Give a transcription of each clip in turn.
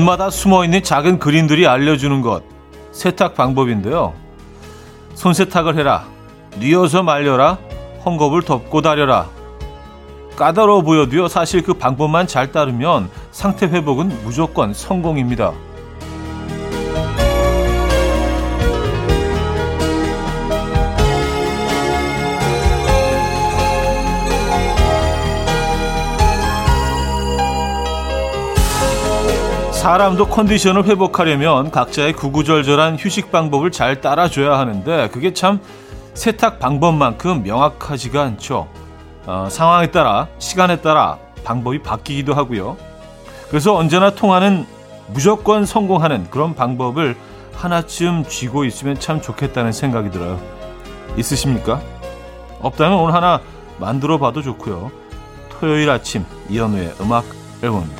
옷마다 숨어 있는 작은 그림들이 알려주는 것 세탁 방법인데요. 손세탁을 해라. 뉘어서 말려라. 헝겊을 덮고 다려라. 까다로워 보여도요. 사실 그 방법만 잘 따르면 상태 회복은 무조건 성공입니다. 사람도 컨디션을 회복하려면 각자의 구구절절한 휴식 방법을 잘 따라줘야 하는데 그게 참 세탁 방법만큼 명확하지가 않죠. 어, 상황에 따라 시간에 따라 방법이 바뀌기도 하고요. 그래서 언제나 통하는 무조건 성공하는 그런 방법을 하나쯤 쥐고 있으면 참 좋겠다는 생각이 들어요. 있으십니까? 없다면 오늘 하나 만들어 봐도 좋고요. 토요일 아침 이현우의 음악 앨범입니다.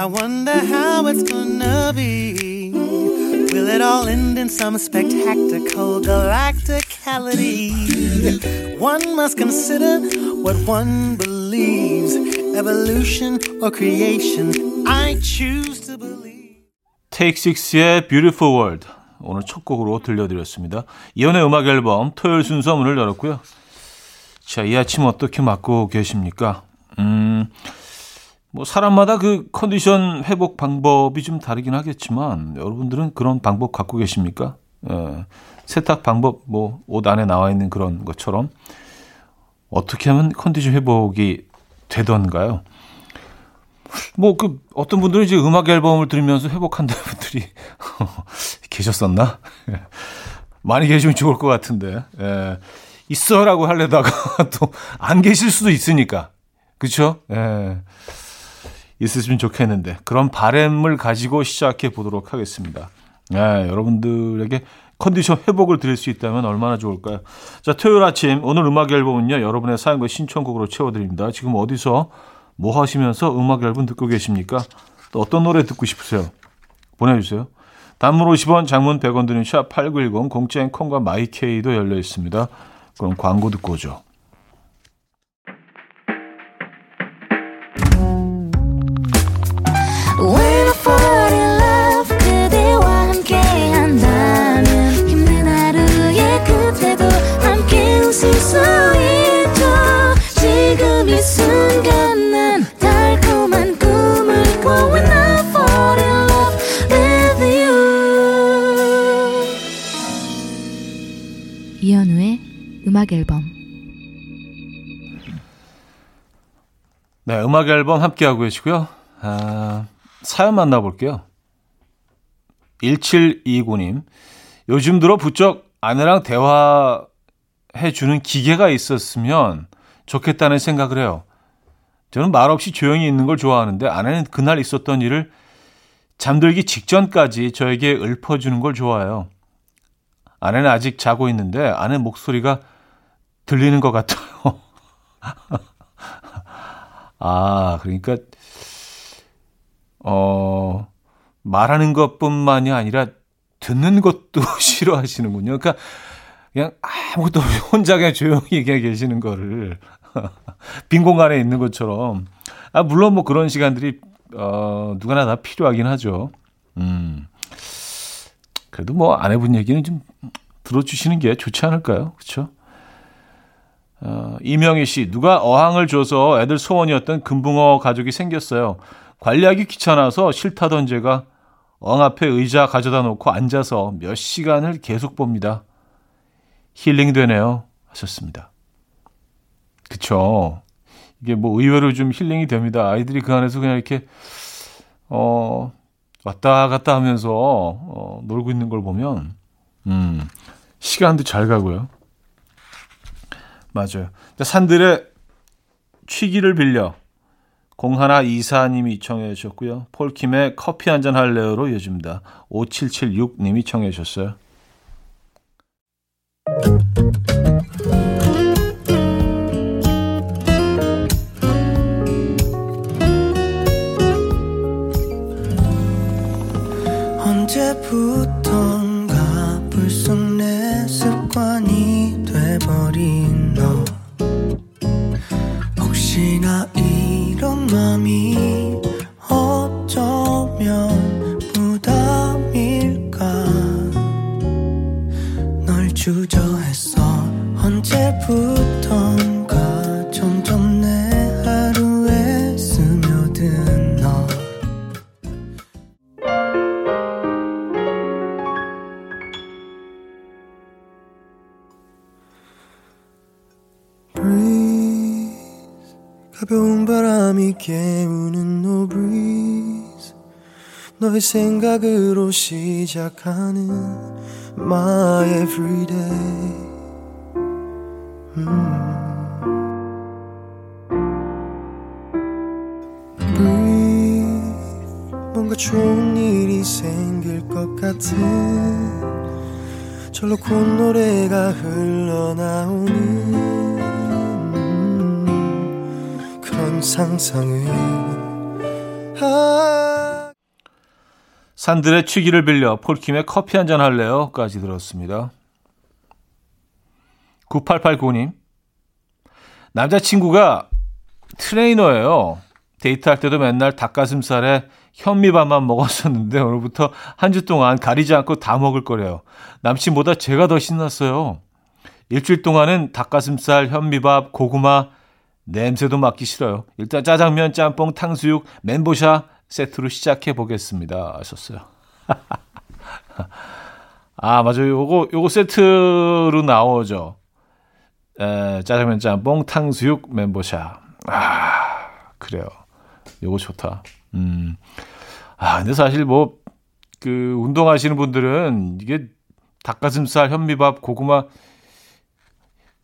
I wonder how it's gonna be. Will it all end in some spectacular galacticality? One must consider what one believes evolution or creation. I choose to believe. Take Six의 Beautiful World. 오늘 첫 곡으로 들려드렸습니다. 이연의 음악 앨범 토요일 순서 문을 열었고요. 자, 이 아침 어떻게 맞고 계십니까? 음, 뭐, 사람마다 그 컨디션 회복 방법이 좀 다르긴 하겠지만, 여러분들은 그런 방법 갖고 계십니까? 예, 세탁 방법, 뭐, 옷 안에 나와 있는 그런 것처럼, 어떻게 하면 컨디션 회복이 되던가요? 뭐, 그, 어떤 분들은 이제 음악 앨범을 들으면서 회복한다는 분들이 계셨었나? 많이 계시면 좋을 것 같은데, 예. 있어라고 하려다가 또 안 계실 수도 있으니까. 그렇죠? 예. 있으시면 좋겠는데 그런 바램을 가지고 시작해 보도록 하겠습니다. 예, 여러분들에게 컨디션 회복을 드릴 수 있다면 얼마나 좋을까요? 자, 토요일 아침 오늘 음악 앨범은요. 여러분의 사연과 신청곡으로 채워 드립니다. 지금 어디서 뭐 하시면서 음악 앨범 듣고 계십니까? 또 어떤 노래 듣고 싶으세요? 보내 주세요. 단문 50원, 장문 100원 드는 샵8910 공짜인 콩과 마이케이도 열려 있습니다. 그럼 광고 듣고 오죠. 음악 앨범 함께하고 계시고요. 아, 사연 만나볼게요. 1729님. 요즘 들어 부쩍 아내랑 대화해주는 기계가 있었으면 좋겠다는 생각을 해요. 저는 말없이 조용히 있는 걸 좋아하는데 아내는 그날 있었던 일을 잠들기 직전까지 저에게 읊어주는 걸 좋아해요. 아내는 아직 자고 있는데 아내 목소리가 들리는 것 같아요. 아, 그러니까, 어, 말하는 것 뿐만이 아니라 듣는 것도 싫어하시는군요. 그러니까, 그냥 아무것도 혼자 그냥 조용히 그냥 계시는 거를 빈 공간에 있는 것처럼. 아, 물론 뭐 그런 시간들이, 어, 누구나 다 필요하긴 하죠. 음. 그래도 뭐 아내분 얘기는 좀 들어주시는 게 좋지 않을까요? 그렇죠? 어, 이명희 씨, 누가 어항을 줘서 애들 소원이었던 금붕어 가족이 생겼어요. 관리하기 귀찮아서 싫다던 제가 어항 앞에 의자 가져다 놓고 앉아서 몇 시간을 계속 봅니다. 힐링 되네요. 하셨습니다. 그쵸. 이게 뭐 의외로 좀 힐링이 됩니다. 아이들이 그 안에서 그냥 이렇게, 어, 왔다 갔다 하면서, 어, 놀고 있는 걸 보면, 음, 시간도 잘 가고요. 맞아요. 산들의 취기를 빌려 공하나 이사님이 청해 주셨고요. 폴킴의 커피 한 잔 할래요로 이어집니다. 5776님이 청해 주셨어요. 언제부턴 너의 생각으로 시작하는 my everyday 음. breathe 뭔가 좋은 일이 생길 것 같은 절로 콧노래가 흘러나오는 그런 상상을 하... 산들의 취기를 빌려 폴킴의 커피 한 잔 할래요?까지 들었습니다. 9889님. 남자친구가 트레이너예요. 데이트할 때도 맨날 닭가슴살에 현미밥만 먹었었는데 오늘부터 한 주 동안 가리지 않고 다 먹을 거래요. 남친보다 제가 더 신났어요. 일주일 동안은 닭가슴살, 현미밥, 고구마, 냄새도 맡기 싫어요. 일단 짜장면, 짬뽕, 탕수육, 멘보샤 세트로 시작해 보겠습니다. 하셨어요. 아, 맞아요. 요거, 요거 세트로 나오죠. 에, 짜장면, 짬뽕, 탕수육, 멘보샤. 아, 그래요. 요거 좋다. 음. 아, 근데 사실 뭐, 그, 운동하시는 분들은 이게 닭가슴살, 현미밥, 고구마,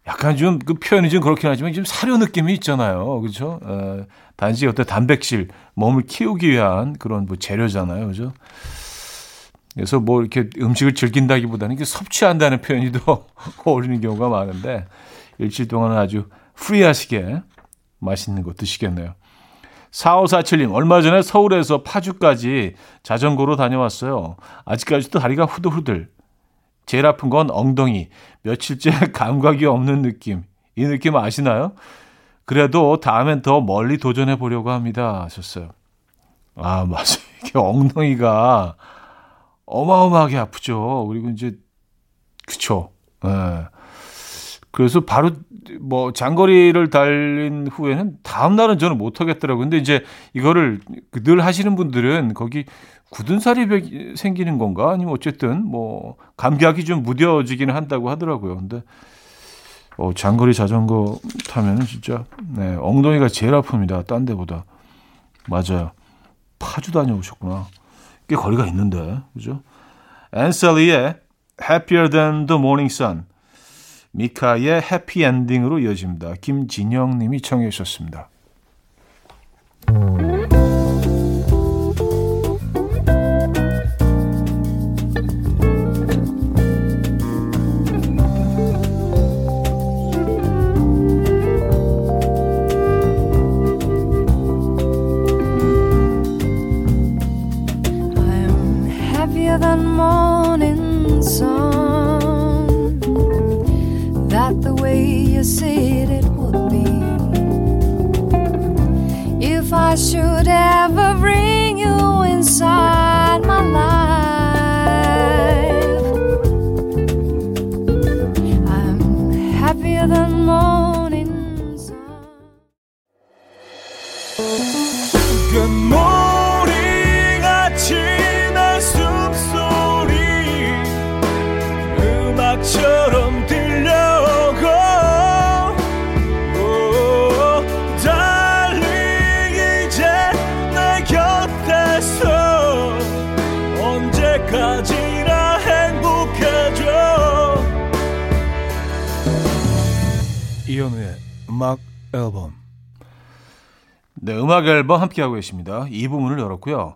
약간 좀 그 표현이 좀 그렇긴 하지만 좀 사료 느낌이 있잖아요. 그렇죠? 어, 단지 어떤 단백질, 몸을 키우기 위한 그런 뭐 재료잖아요. 그죠? 그래서 뭐 이렇게 음식을 즐긴다기보다는 이게 섭취한다는 표현이 더 어울리는 경우가 많은데 일주일 동안은 아주 프리하시게 맛있는 거 드시겠네요. 4547님, 얼마 전에 서울에서 파주까지 자전거로 다녀왔어요. 아직까지도 다리가 후들후들. 제일 아픈 건 엉덩이. 며칠째 감각이 없는 느낌. 이 느낌 아시나요? 그래도 다음엔 더 멀리 도전해 보려고 합니다. 하셨어요. 아, 맞아요. 이게 엉덩이가 어마어마하게 아프죠. 그리고 이제, 그쵸. 예. 네. 그래서 바로 뭐 장거리를 달린 후에는 다음 날은 저는 못 하겠더라고요. 근데 이제 이거를 늘 하시는 분들은 거기 굳은 살이 생기는 건가? 아니면 어쨌든 뭐 감각이 좀 무뎌지기는 한다고 하더라고요. 근데 어 장거리 자전거 타면은 진짜 네, 엉덩이가 제일 아픕니다. 딴 데보다. 맞아요. 파주 다녀오셨구나. 꽤 거리가 있는데. 그죠? 앤셀리의 Happier Than the Morning Sun 미카의 해피엔딩으로 이어집니다. 김진영 님이 청해 주셨습니다. 이현우의 음악 앨범 네, 음악 앨범 함께하고 계십니다. 2부 문을 열었고요.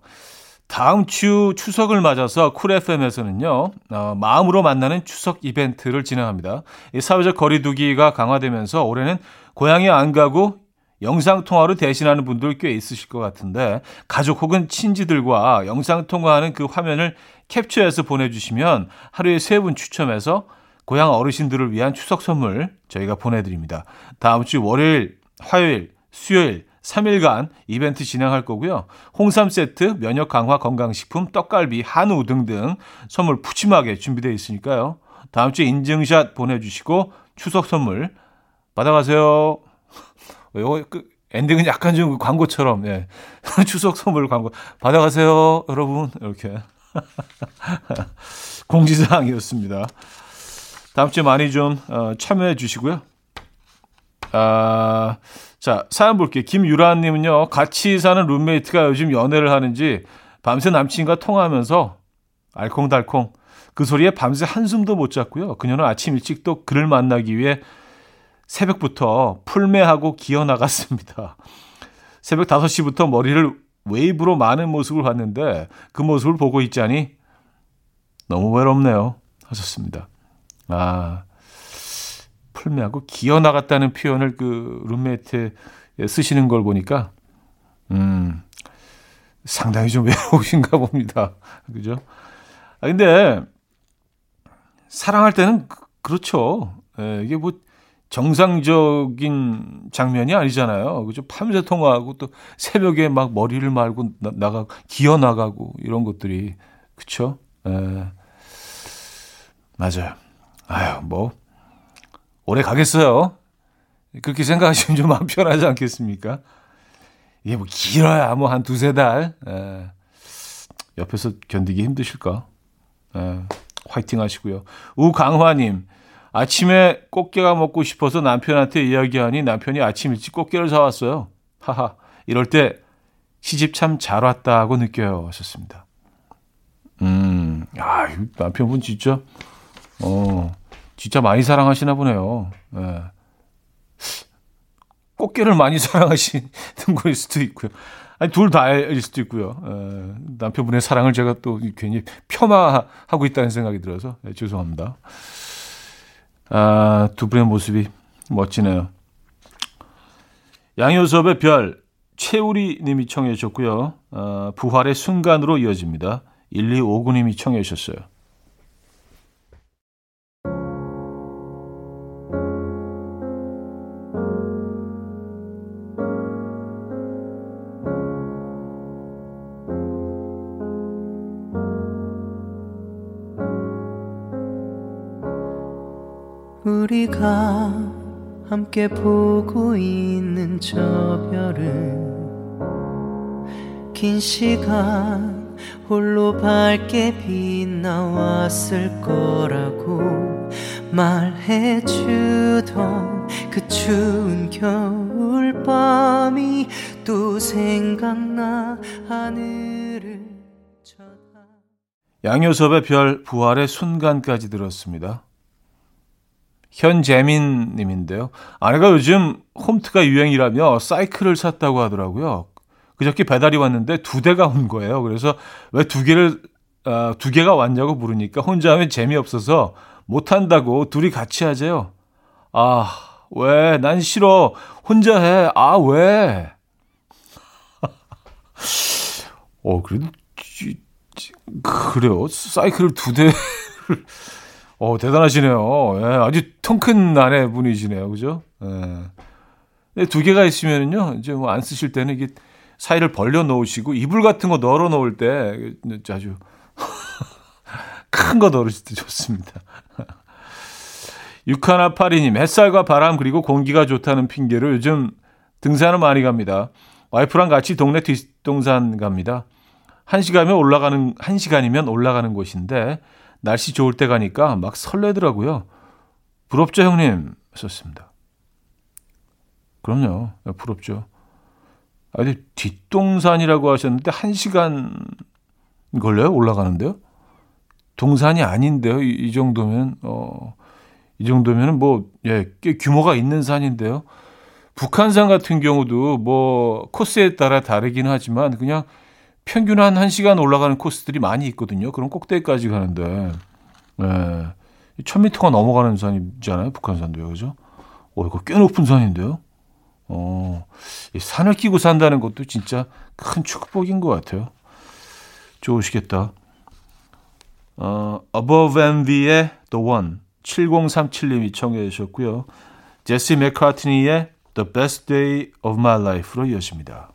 다음 주 추석을 맞아서 쿨 FM에서는요, 어, 마음으로 만나는 추석 이벤트를 진행합니다. 이 사회적 거리두기가 강화되면서 올해는 고향에 안 가고 영상통화로 대신하는 분들 꽤 있으실 것 같은데, 가족 혹은 친지들과 영상통화하는 그 화면을 캡처해서 보내주시면 하루에 세 분 추첨해서 고향 어르신들을 위한 추석 선물 저희가 보내드립니다. 다음 주 월요일, 화요일, 수요일, 3일간 이벤트 진행할 거고요. 홍삼 세트, 면역 강화 건강식품, 떡갈비, 한우 등등 선물 푸짐하게 준비되어 있으니까요. 다음 주에 인증샷 보내주시고 추석 선물 받아가세요. 이거 그 엔딩은 약간 좀 광고처럼 예. 추석 선물 광고 받아가세요, 여러분 이렇게 공지사항이었습니다. 다음 주에 많이 좀 어, 참여해 주시고요. 아. 자, 사연 볼게요. 김유라님은요, 같이 사는 룸메이트가 요즘 연애를 하는지 밤새 남친과 통화하면서 알콩달콩 그 소리에 밤새 한숨도 못 잤고요. 그녀는 아침 일찍 또 그를 만나기 위해 새벽부터 풀매하고 기어 나갔습니다. 새벽 5시부터 머리를 웨이브로 마는 모습을 봤는데 그 모습을 보고 있자니 너무 외롭네요. 하셨습니다. 아, 풀매하고 기어 나갔다는 표현을 그 룸메이트에 쓰시는 걸 보니까 음 상당히 좀 외로우신가 봅니다. 그죠? 아 근데 사랑할 때는 그, 그렇죠. 예, 이게 뭐 정상적인 장면이 아니잖아요. 그죠? 밤새 통화하고 또 새벽에 막 머리를 말고 나, 나가 기어 나가고 이런 것들이 그쵸? 예. 맞아요. 아유 뭐 오래 가겠어요. 그렇게 생각하시면 좀 마음 편하지 않겠습니까? 이게 뭐 길어야 뭐 한 두세 달. 에, 예. 옆에서 견디기 힘드실까? 에, 예. 화이팅 하시고요. 우강화님, 아침에 꽃게가 먹고 싶어서 남편한테 이야기하니 남편이 아침 일찍 꽃게를 사왔어요. 하하, 이럴 때 시집 참 잘 왔다고 느껴요. 하셨습니다. 음, 아, 남편분 진짜, 어, 진짜 많이 사랑하시나 보네요. 예. 꽃게를 많이 사랑하시는 거일 수도 있고요. 아니, 둘 다일 수도 있고요. 예. 남편분의 사랑을 제가 또 괜히 폄하하고 있다는 생각이 들어서 예, 죄송합니다. 아, 두 분의 모습이 멋지네요. 양효섭의 별, 최우리 님이 청해 주셨고요. 어, 부활의 순간으로 이어집니다. 1259님이 청해 주셨어요. 우리가 함께 보고 있는 저 별은 긴 시간 홀로 밝게 빛나왔을 거라고 말해주던 그 추운 겨울밤이 또 생각나 하늘을 쳐다 양효섭의 별 부활의 순간까지 들었습니다. 현재민 님인데요. 아내가 요즘 홈트가 유행이라며 사이클을 샀다고 하더라고요. 그저께 배달이 왔는데 두 대가 온 거예요. 그래서 왜 두 개를 아, 두 개가 왔냐고 물으니까 혼자 하면 재미없어서 못 한다고 둘이 같이 하재요. 아, 왜? 난 싫어. 혼자 해. 아, 왜? 어, 그래도 그래요. 사이클을 두 대를 어, 대단하시네요. 예, 아주 통큰 아내분이시네요. 그죠? 예. 두 개가 있으면은요, 이제 뭐 안 쓰실 때는 이게 사이를 벌려 놓으시고, 이불 같은 거 널어 놓을 때 아주 큰 거 넣으실 때 좋습니다. 육하나 파리님, 햇살과 바람 그리고 공기가 좋다는 핑계로 요즘 등산을 많이 갑니다. 와이프랑 같이 동네 뒷동산 갑니다. 한 시간이면 올라가는, 한 시간이면 올라가는 곳인데, 날씨 좋을 때 가니까 막 설레더라고요. 부럽죠, 형님? 썼습니다. 그럼요. 부럽죠. 아니, 뒷동산이라고 하셨는데, 한 시간 걸려요? 올라가는데요? 동산이 아닌데요? 이, 이 정도면, 어, 이 정도면은 뭐, 예, 꽤 규모가 있는 산인데요. 북한산 같은 경우도 뭐 코스에 따라 다르긴 하지만 그냥 평균 한 1시간 올라가는 코스들이 많이 있거든요. 그럼 꼭대기까지 가는데. 네. 1000m가 넘어가는 산이잖아요. 북한산도요. 그죠? 어, 이거 꽤 높은 산인데요. 어, 이 산을 끼고 산다는 것도 진짜 큰 축복인 것 같아요. 좋으시겠다. 어, Above Bey의 The One 7037님이 청해 주셨고요. 제시 맥카트니의 The Best Day of My Life로 이어집니다.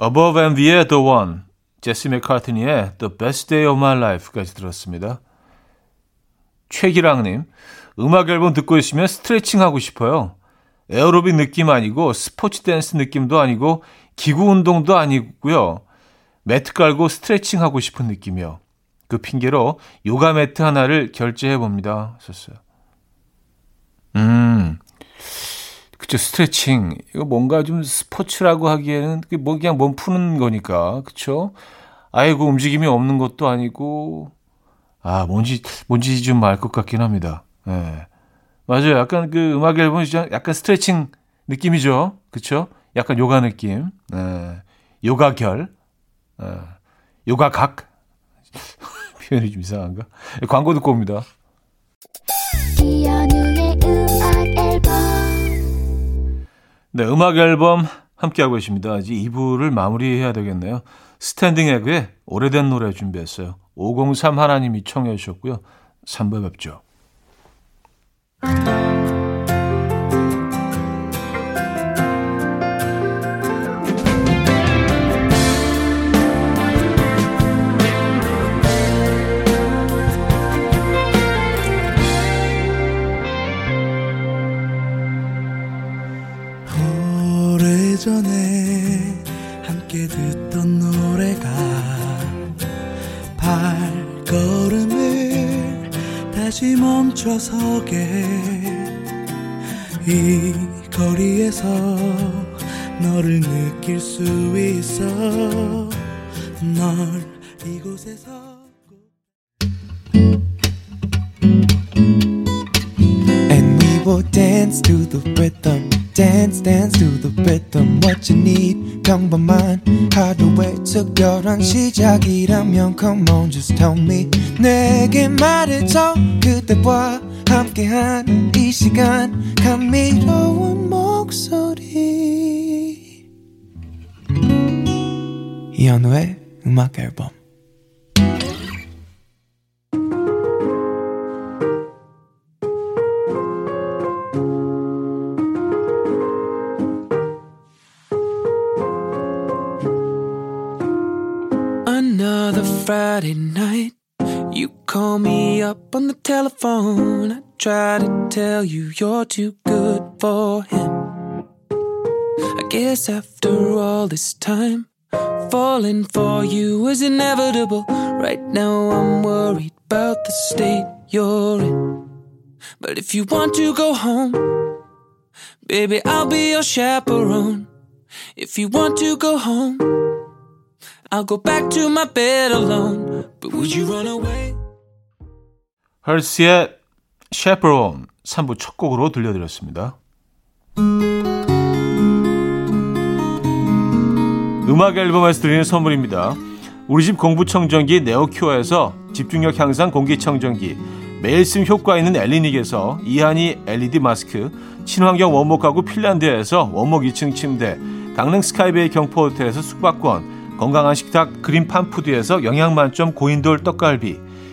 Above and Bey의 The One, 제시 맥카트니의 The Best Day of My Life까지 들었습니다. 최기랑님, 음악 앨범 듣고 있으면 스트레칭 하고 싶어요. 에어로빅 느낌 아니고 스포츠 댄스 느낌도 아니고 기구 운동도 아니고요. 매트 깔고 스트레칭 하고 싶은 느낌이요. 그 핑계로 요가 매트 하나를 결제해 봅니다. 하셨어요. 음, 그쵸 스트레칭 이거 뭔가 좀 스포츠라고 하기에는 뭐 그냥 몸 푸는 거니까 그쵸 아이고 움직임이 없는 것도 아니고 아 뭔지 뭔지 좀 알 것 같긴 합니다. 예. 맞아요. 약간 그 음악 앨범이 좀 약간 스트레칭 느낌이죠. 그쵸 약간 요가 느낌. 예. 요가결. 예. 요가각. 표현이 좀 이상한가? 예, 광고 듣고 옵니다. 이연우의 음악 앨범 네, 음악 앨범 함께하고 계십니다. 이제 2부를 마무리해야 되겠네요. 스탠딩 에그의 오래된 노래 준비했어요. 503 하나님이 청해 주셨고요. 3부 뵙죠. 멈춰서게 이 거리에서 너를 느낄 수 있어 널 이곳에서 And we will dance to the rhythm. Dance, dance to the rhythm. What you need, 평범한 특별한 시작이라면 Come on, just tell me. 내게 말해줘. 그대와 함께한 이 시간. 감미로운 목소리. 이현우의 음악 앨범. Telephone. I try to tell you you're too good for him. I guess after all this time, falling for you was inevitable. Right now, I'm worried about the state you're in. But if you want to go home, baby, I'll be your chaperone. If you want to go home, I'll go back to my bed alone. But would you run away? 헐스의 Chaperone 3부 첫 곡으로 들려드렸습니다. 음악 앨범에서 드리는 선물입니다. 우리 집 공부청정기 네오큐어에서 집중력 향상 공기청정기 매일 쓴 효과 있는 엘리닉에서 이하니 LED 마스크 친환경 원목 가구 핀란드에서 원목 2층 침대 강릉 스카이베이 경포호텔에서 숙박권 건강한 식탁 그린팜푸드에서 영양만점 고인돌 떡갈비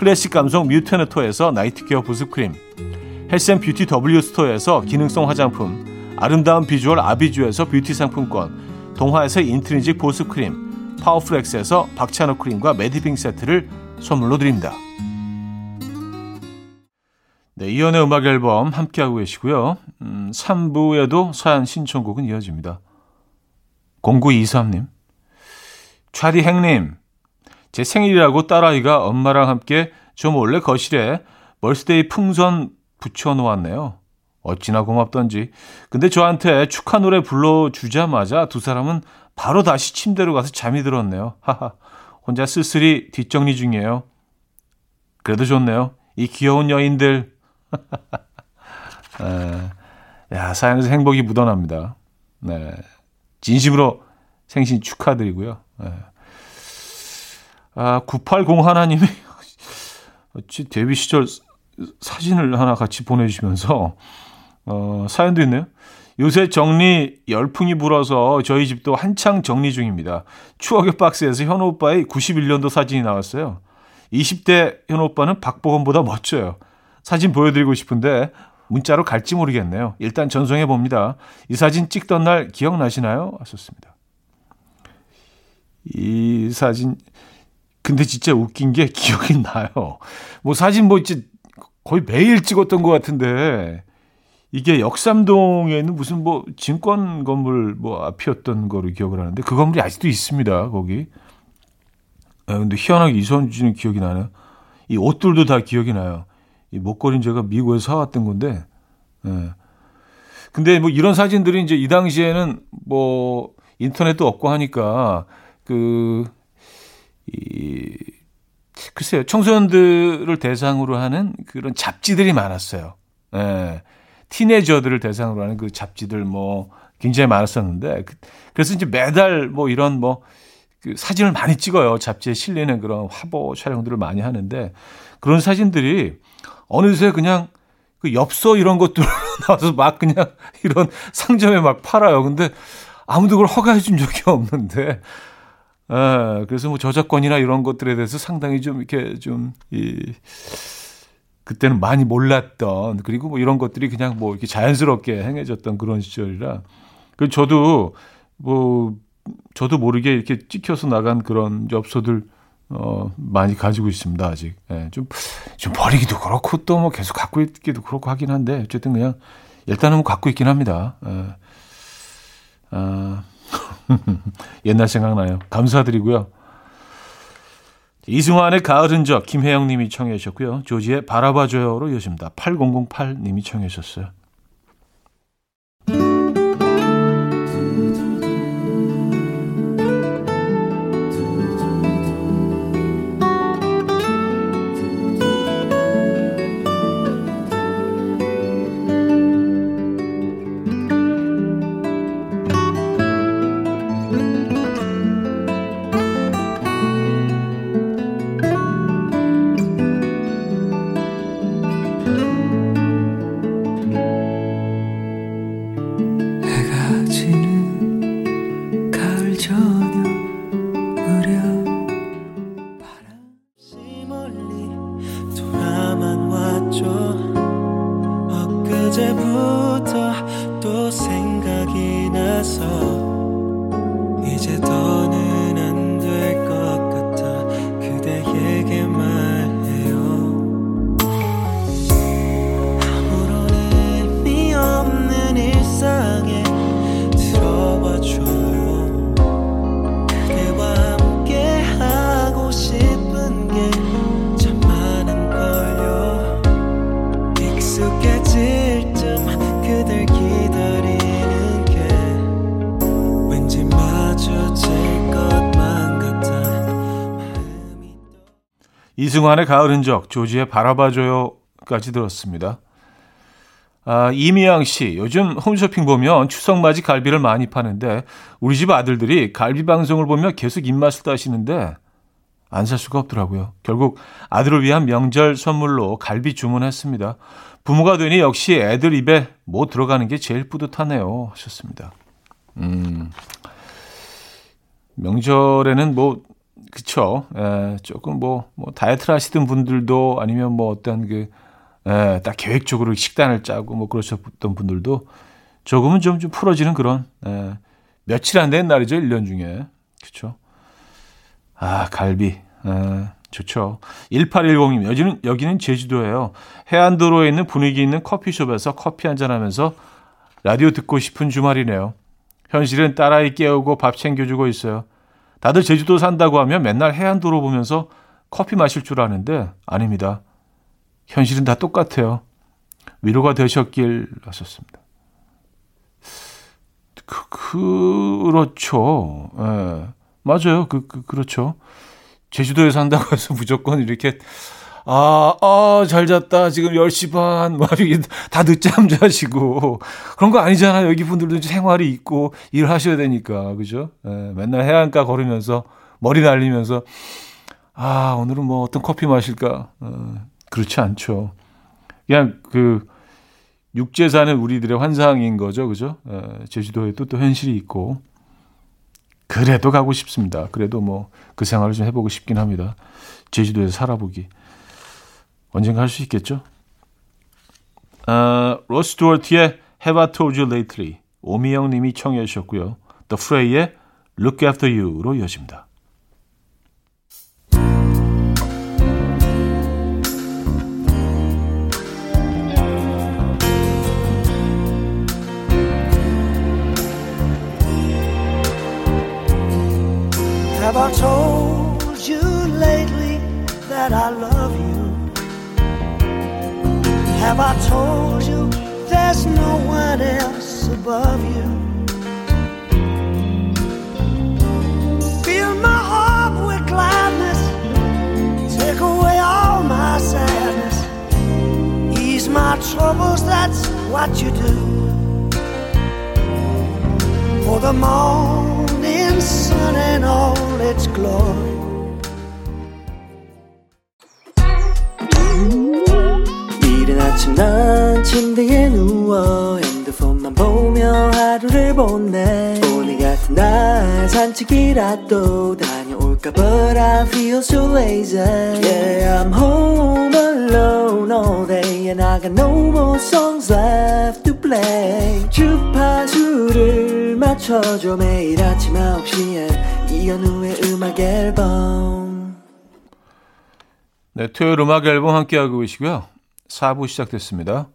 클래식 감성 뮤테너토에서 night care 보습크림 health and beauty W 스토어에서 기능성 화장품 아름다운 비주얼 아비주에서 뷰티 상품권 동화에서 인트리직 보습크림 파워플렉스에서 박찬호 크림과 매디핑 세트를 선물로 드립니다. 네, 이현우의 음악 앨범 함께하고 계시고요. 음, 3부에도 사연 신청곡은 이어집니다. 0923님. 차디 행님. 제 생일이라고 딸아이가 엄마랑 함께 저 몰래 거실에 멀스데이 풍선 붙여놓았네요. 어찌나 고맙던지. 근데 저한테 축하 노래 불러주자마자 두 사람은 바로 다시 침대로 가서 잠이 들었네요. 하하. 혼자 쓸쓸히 뒷정리 중이에요. 그래도 좋네요. 이 귀여운 여인들. 에, 야, 사연에서 행복이 묻어납니다. 네. 진심으로 생신 축하드리고요. 네. 아, 980 하나님이 어찌 데뷔 시절 사진을 하나 같이 보내주시면서 어, 사연도 있네요. 요새 정리 열풍이 불어서 저희 집도 한창 정리 중입니다. 추억의 박스에서 현우 오빠의 91년도 사진이 나왔어요. 20대 현우 오빠는 박보검보다 멋져요. 사진 보여드리고 싶은데 문자로 갈지 모르겠네요. 일단 전송해 봅니다. 이 사진 찍던 날 기억나시나요? 하셨습니다. 이 사진 근데 진짜 웃긴 게 기억이 나요. 뭐 사진 뭐 이제 거의 매일 찍었던 것 같은데 이게 역삼동에 있는 무슨 뭐 증권 건물 뭐 앞이었던 거로 기억을 하는데 그 건물이 아직도 있습니다. 거기. 아, 근데 희한하게 이선주는 기억이 나네요. 이 옷들도 다 기억이 나요. 이 목걸이는 제가 미국에서 사왔던 건데. 예. 근데 뭐 이런 사진들이 이제 이 당시에는 뭐 인터넷도 없고 하니까 그, 이, 글쎄요, 청소년들을 대상으로 하는 그런 잡지들이 많았어요. 예. 티네저들을 대상으로 하는 그 잡지들 뭐 굉장히 많았었는데 그, 그래서 이제 매달 뭐 이런 뭐 그 사진을 많이 찍어요. 잡지에 실리는 그런 화보 촬영들을 많이 하는데 그런 사진들이 어느새 그냥 그 엽서 이런 것들 나와서 막 그냥 이런 상점에 막 팔아요. 근데 아무도 그걸 허가해 준 적이 없는데 예, 그래서 뭐 저작권이나 이런 것들에 대해서 상당히 좀 이렇게 좀, 이, 그때는 많이 몰랐던 그리고 뭐 이런 것들이 그냥 뭐 이렇게 자연스럽게 행해졌던 그런 시절이라 그 저도 뭐 저도 모르게 이렇게 찍혀서 나간 그런 엽서들 어 많이 가지고 있습니다 아직 예, 좀, 좀 버리기도 그렇고 또 뭐 계속 갖고 있기도 그렇고 하긴 한데 어쨌든 그냥 일단은 뭐 갖고 있긴 합니다 예. 아, 옛날 생각나요 감사드리고요 이승환의 가을 흔적 김혜영 님이 청해 주셨고요. 조지의 바라봐줘요로 이어집니다. 8008 님이 청해 주셨어요. 나서 이제 더는 이승환의 가을 흔적, 조지의 바라봐줘요까지 들었습니다. 아, 이미양 씨, 요즘 홈쇼핑 보면 추석 맞이 갈비를 많이 파는데 우리 집 아들들이 갈비 방송을 보며 계속 입맛을 따시는데 안 살 수가 없더라고요. 결국 아들을 위한 명절 선물로 갈비 주문했습니다. 부모가 되니 역시 애들 입에 뭐 들어가는 게 제일 뿌듯하네요. 하셨습니다. 음, 명절에는 뭐 그쵸. 에, 조금 뭐, 뭐, 다이어트를 하시던 분들도 아니면 뭐 어떤 그, 에, 딱 계획적으로 식단을 짜고 뭐 그러셨던 분들도 조금은 좀, 좀 풀어지는 그런, 에, 며칠 안 된 날이죠. 1년 중에. 그쵸. 아, 갈비. 에, 좋죠. 1810님, 여기는, 여기는 제주도예요. 해안도로에 있는 분위기 있는 커피숍에서 커피 한잔 하면서 라디오 듣고 싶은 주말이네요. 현실은 딸아이 깨우고 밥 챙겨주고 있어요. 다들 제주도 산다고 하면 맨날 해안도로 보면서 커피 마실 줄 아는데 아닙니다. 현실은 다 똑같아요. 위로가 되셨길 하셨습니다. 그, 그렇죠. 예. 맞아요. 그, 그, 그렇죠. 제주도에 산다고 해서 무조건 이렇게, 아, 아, 잘 잤다. 지금 10시 반. 막 이렇게 다 늦잠 자시고. 그런 거 아니잖아요. 여기 분들도 생활이 있고 일하셔야 되니까. 그죠? 예, 맨날 해안가 걸으면서 머리 날리면서 아, 오늘은 뭐 어떤 커피 마실까? 어, 그렇지 않죠. 그냥 그 육지에 사는 우리들의 환상인 거죠. 그죠? 예, 제주도에도 또 현실이 있고. 그래도 가고 싶습니다. 그래도 뭐 그 생활을 좀 해보고 싶긴 합니다. 제주도에서 살아보기. 언젠가 할 수 있겠죠? 어, 로스 두얼트의 Have I Told You Lately 오미영 님이 청해 주셨고요. The Fray의 Look After You로 이어집니다. Have I told you lately that I love you? Have I told you there's no one else above you? Fill my heart with gladness, take away all my sadness, ease my troubles, that's what you do. For the morning 산책이라도 다녀올까 But I feel so lazy Yeah I'm home alone all day And I got no more songs left to play 주파수를 맞춰줘 매일 아침 9시에 이현우의 음악 앨범 네, 토요일 음악 앨범 함께하고 계시고요. 4부 시작됐습니다.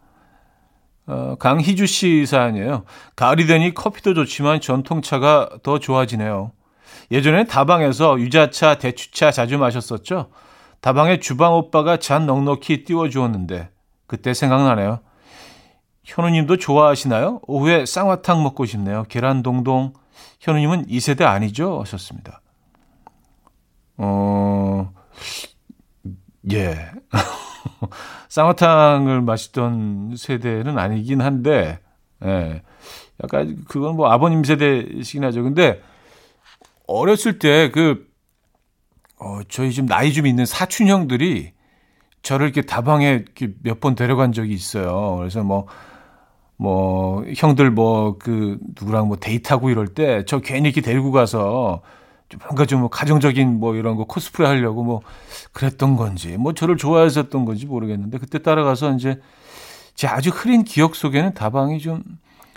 어, 강희주 씨 사연이에요. 가을이 되니 커피도 좋지만 전통차가 더 좋아지네요. 예전엔 다방에서 유자차, 대추차 자주 마셨었죠. 다방에 주방 오빠가 잔 넉넉히 띄워주었는데 그때 생각나네요. 현우님도 좋아하시나요? 오후에 쌍화탕 먹고 싶네요. 계란 동동. 현우님은 2세대 아니죠? 하셨습니다. 어, 예. 쌍화탕을 마시던 세대는 아니긴 한데, 예. 약간 그건 뭐 아버님 세대시긴 하죠. 근데 어렸을 때 그, 어, 저희 좀 나이 좀 있는 사촌 형들이 저를 이렇게 다방에 몇 번 데려간 적이 있어요. 그래서 뭐, 뭐, 형들 뭐, 그, 누구랑 뭐 데이트하고 이럴 때 저 괜히 이렇게 데리고 가서 좀 뭔가 좀 가정적인 뭐 이런 거 코스프레 하려고 뭐 그랬던 건지 뭐 저를 좋아했었던 건지 모르겠는데 그때 따라가서 이제 제 아주 흐린 기억 속에는 다방이 좀,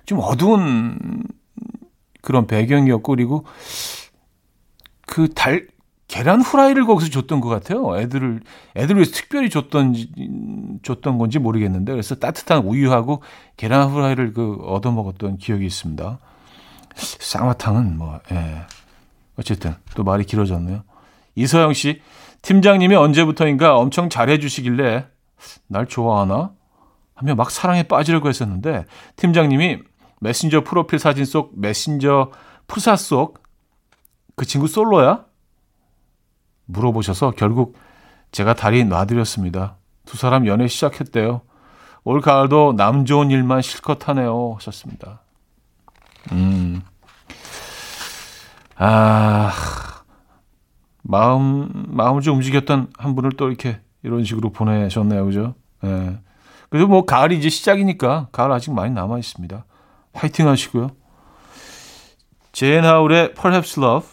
좀 어두운 그런 배경이었고, 그리고 그 달, 계란 후라이를 거기서 줬던 것 같아요. 애들을, 애들을 위해서 특별히 줬던, 줬던 건지 모르겠는데, 그래서 따뜻한 우유하고 계란 후라이를 그 얻어 먹었던 기억이 있습니다. 쌍화탕은 뭐, 예. 어쨌든, 또 말이 길어졌네요. 이서영 씨, 팀장님이 언제부터인가 엄청 잘해주시길래, 날 좋아하나? 하며 막 사랑에 빠지려고 했었는데, 팀장님이 메신저 프로필 사진 속 메신저 프사 속 그 친구 솔로야? 물어보셔서 결국 제가 다리 놔드렸습니다. 두 사람 연애 시작했대요. 올 가을도 남 좋은 일만 실컷 하네요. 하셨습니다. 음. 아, 마음, 마음을 좀 움직였던 한 분을 또 이렇게 이런 식으로 보내셨네요. 그죠? 예. 네. 그래도 뭐 가을이 이제 시작이니까 가을 아직 많이 남아 있습니다. 화이팅 하시고요. 제인 하울의 Perhaps Love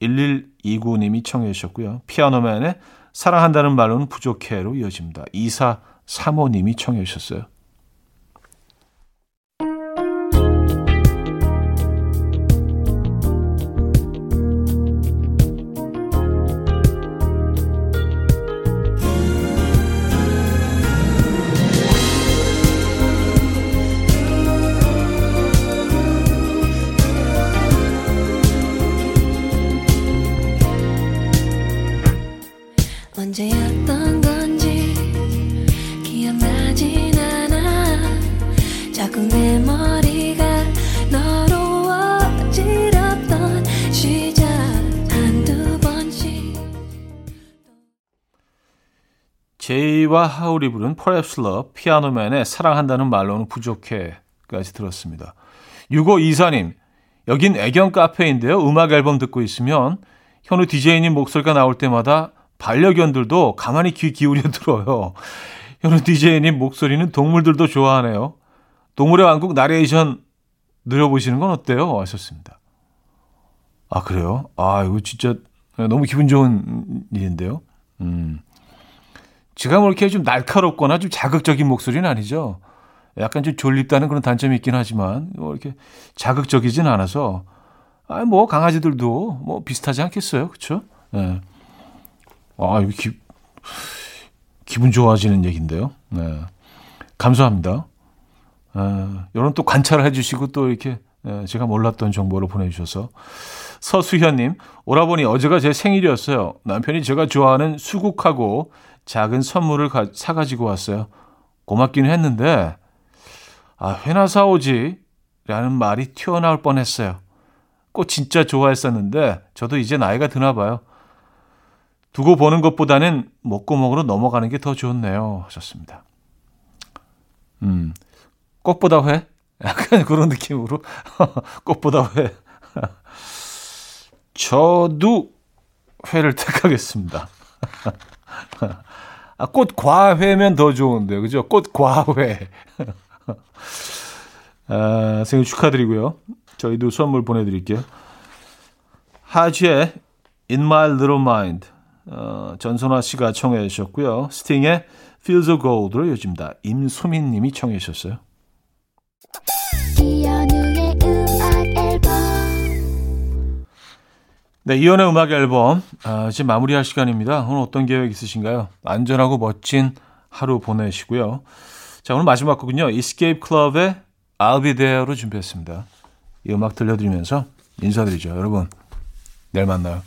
1129님이 청해 주셨고요. 피아노맨의 사랑한다는 말로는 부족해로 이어집니다. 2435님이 청해 주셨어요. 언제였던 건지 기억나진 않아 자꾸 내 머리가 너로 어지럽던 시작 한두 번씩 제이와 하울이 부른 Perhaps 피아노맨의 사랑한다는 말로는 부족해까지 들었습니다. 6524님, 여긴 애견 카페인데요. 음악 앨범 듣고 있으면 현우 DJ님 목소리가 나올 때마다 반려견들도 가만히 귀 기울여 들어요. 현우 DJ님 목소리는 동물들도 좋아하네요. 동물의 왕국 나레이션 들어보시는 건 어때요? 하셨습니다. 아, 그래요? 아, 이거 진짜 너무 기분 좋은 일인데요. 음. 제가 뭐 이렇게 좀 날카롭거나 좀 자극적인 목소리는 아니죠. 약간 좀 졸립다는 그런 단점이 있긴 하지만, 뭐 이렇게 자극적이진 않아서, 아, 뭐 강아지들도 뭐 비슷하지 않겠어요. 그쵸? 예. 네. 아, 이거 기, 기분 좋아지는 얘기인데요. 네. 감사합니다. 아, 이런 또 관찰을 해주시고 또 이렇게 네, 제가 몰랐던 정보를 보내주셔서 서수현님 오라버니 어제가 제 생일이었어요. 남편이 제가 좋아하는 수국하고 작은 선물을 가, 사가지고 왔어요. 고맙긴 했는데 아 회나 사오지 라는 말이 튀어나올 뻔했어요. 꽃 진짜 좋아했었는데 저도 이제 나이가 드나 봐요. 두고 보는 것보다는 목구멍으로 넘어가는 게 더 좋네요. 하셨습니다. 음, 꽃보다 회? 약간 그런 느낌으로. 꽃보다 회. 저도 회를 택하겠습니다. 아, 꽃과회면 더 좋은데, 그죠? 꽃과회. 아, 생일 축하드리고요. 저희도 선물 보내드릴게요. 하지의 In My Little Mind. 어, 전선화 씨가 청해 주셨고요. 스팅의 Feels of Gold로 이어집니다. 임수민 님이 청해 주셨어요. 네, 이연의 음악 앨범 아, 이제 마무리할 시간입니다. 오늘 어떤 계획 있으신가요? 안전하고 멋진 하루 보내시고요. 자, 오늘 마지막 곡은요. Escape Club의 I'll Be There로 준비했습니다. 이 음악 들려드리면서 인사드리죠. 여러분, 내일 만나요.